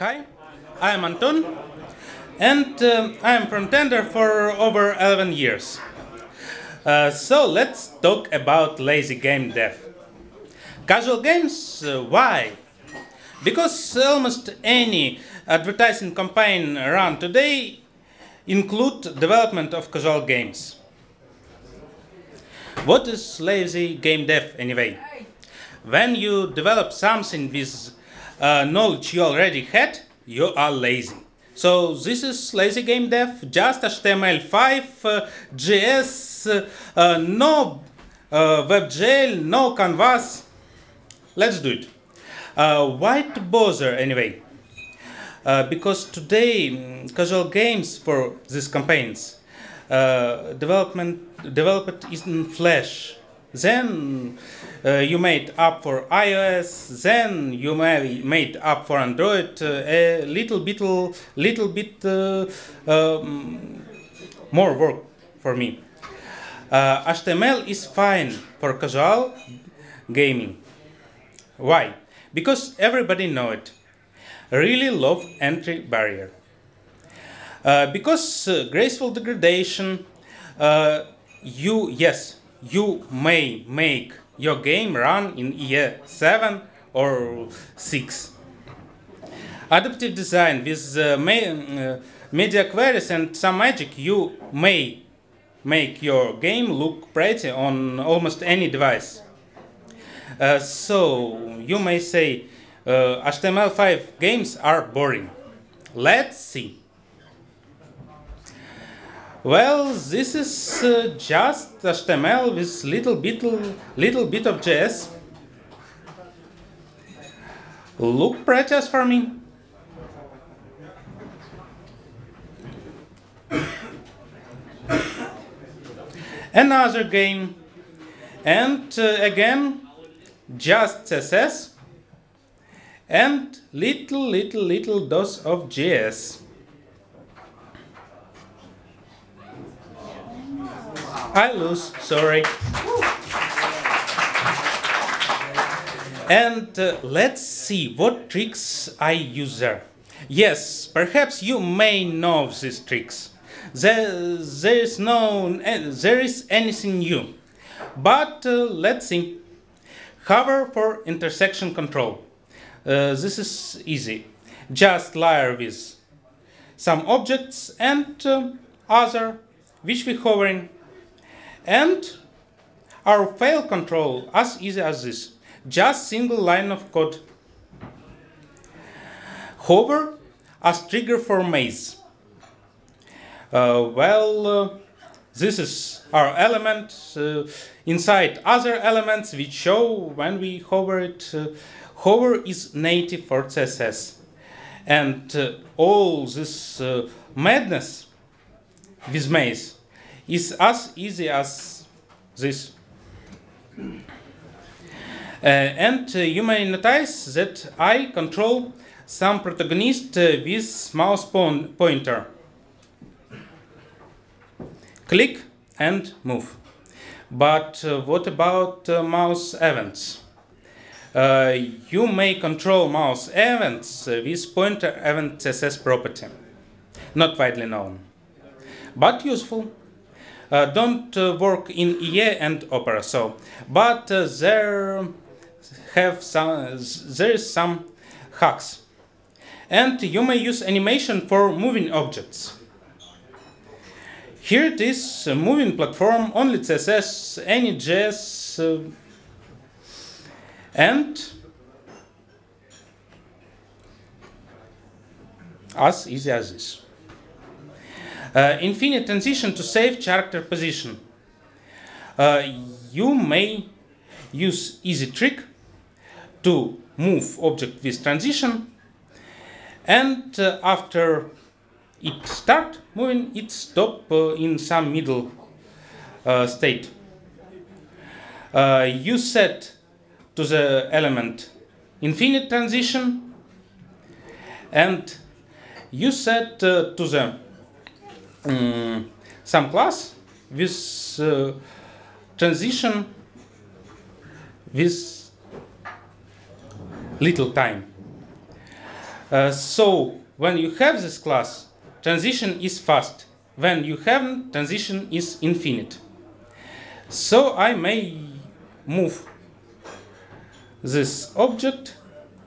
Hi, I am Anton, and um, I am from Tender for over 11 years. Uh, so let's talk about lazy game dev. Casual games, uh, why? Because almost any advertising campaign around today include development of casual games. What is lazy game dev anyway? When you develop something with uh, knowledge you already had, you are lazy. So this is lazy game dev, just HTML5, uh, JS, uh, no uh, WebGL, no Canvas. Let's do it. Uh, why to bother anyway? Uh, because today mm, casual games for these campaigns development developed in Flash. Then uh, you made up for iOS. Then you may made up for Android. Uh, a little bit, little bit uh, um, more work for me. HTML is fine for casual gaming. Why? Because everybody know it. Really low entry barrier. Uh, because uh, graceful degradation, uh, you yes, you may make your game run in IE seven or six. Adaptive design with me media queries and some magic, you may make your game look pretty on almost any device. Uh, so you may say uh, HTML5 games are boring. Let's see. Well, this is uh, just HTML with little bit, little bit of JS. Look pretty for me. Another game, and uh, again, just CSS and little, little, little dose of JS. I lose, sorry. And uh, let's see what tricks I use there. Yes, perhaps you may know these tricks. There, there is no, there is anything new. But uh, let's see. Hover for intersection control. Uh, this is easy. Just layer with some objects and uh, other which we hovering and our fail control as easy as this. Just single line of code. Hover as trigger for maze. Uh, well, uh, this is our element uh, inside other elements which show when we hover it. Uh, hover is native for CSS. And uh, all this uh, madness with maze is as easy as this. Uh, and uh, you may notice that I control some protagonist uh, with mouse pointer. Click and move. But uh, what about uh, mouse events? Uh, you may control mouse events with pointer event CSS property. Not widely known, but useful. Uh, don't uh, work in IE and Opera. So, but uh, there have some there is some hacks, and you may use animation for moving objects. Here it is, a moving platform, only CSS, any JS, uh, and as easy as this. Uh, infinite transition to save character position. Uh, you may use easy trick to move object with transition and uh, after it start moving it stop uh, in some middle uh, state. Uh, you set to the element infinite transition and you set to the um, some class with uh, transition with little time. Uh, so when you have this class, transition is fast. When you haven't, transition is infinite. So I may move this object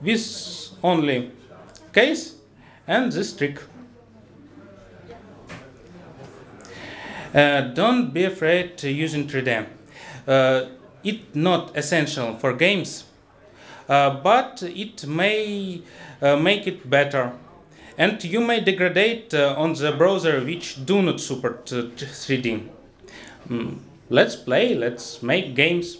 with only case and this trick. Don't be afraid to using 3D. Uh, it's not essential for games, uh, but it may uh, make it better. And you may degrade uh, on the browser which do not support uh, 3D. Mm, let's play, let's make games.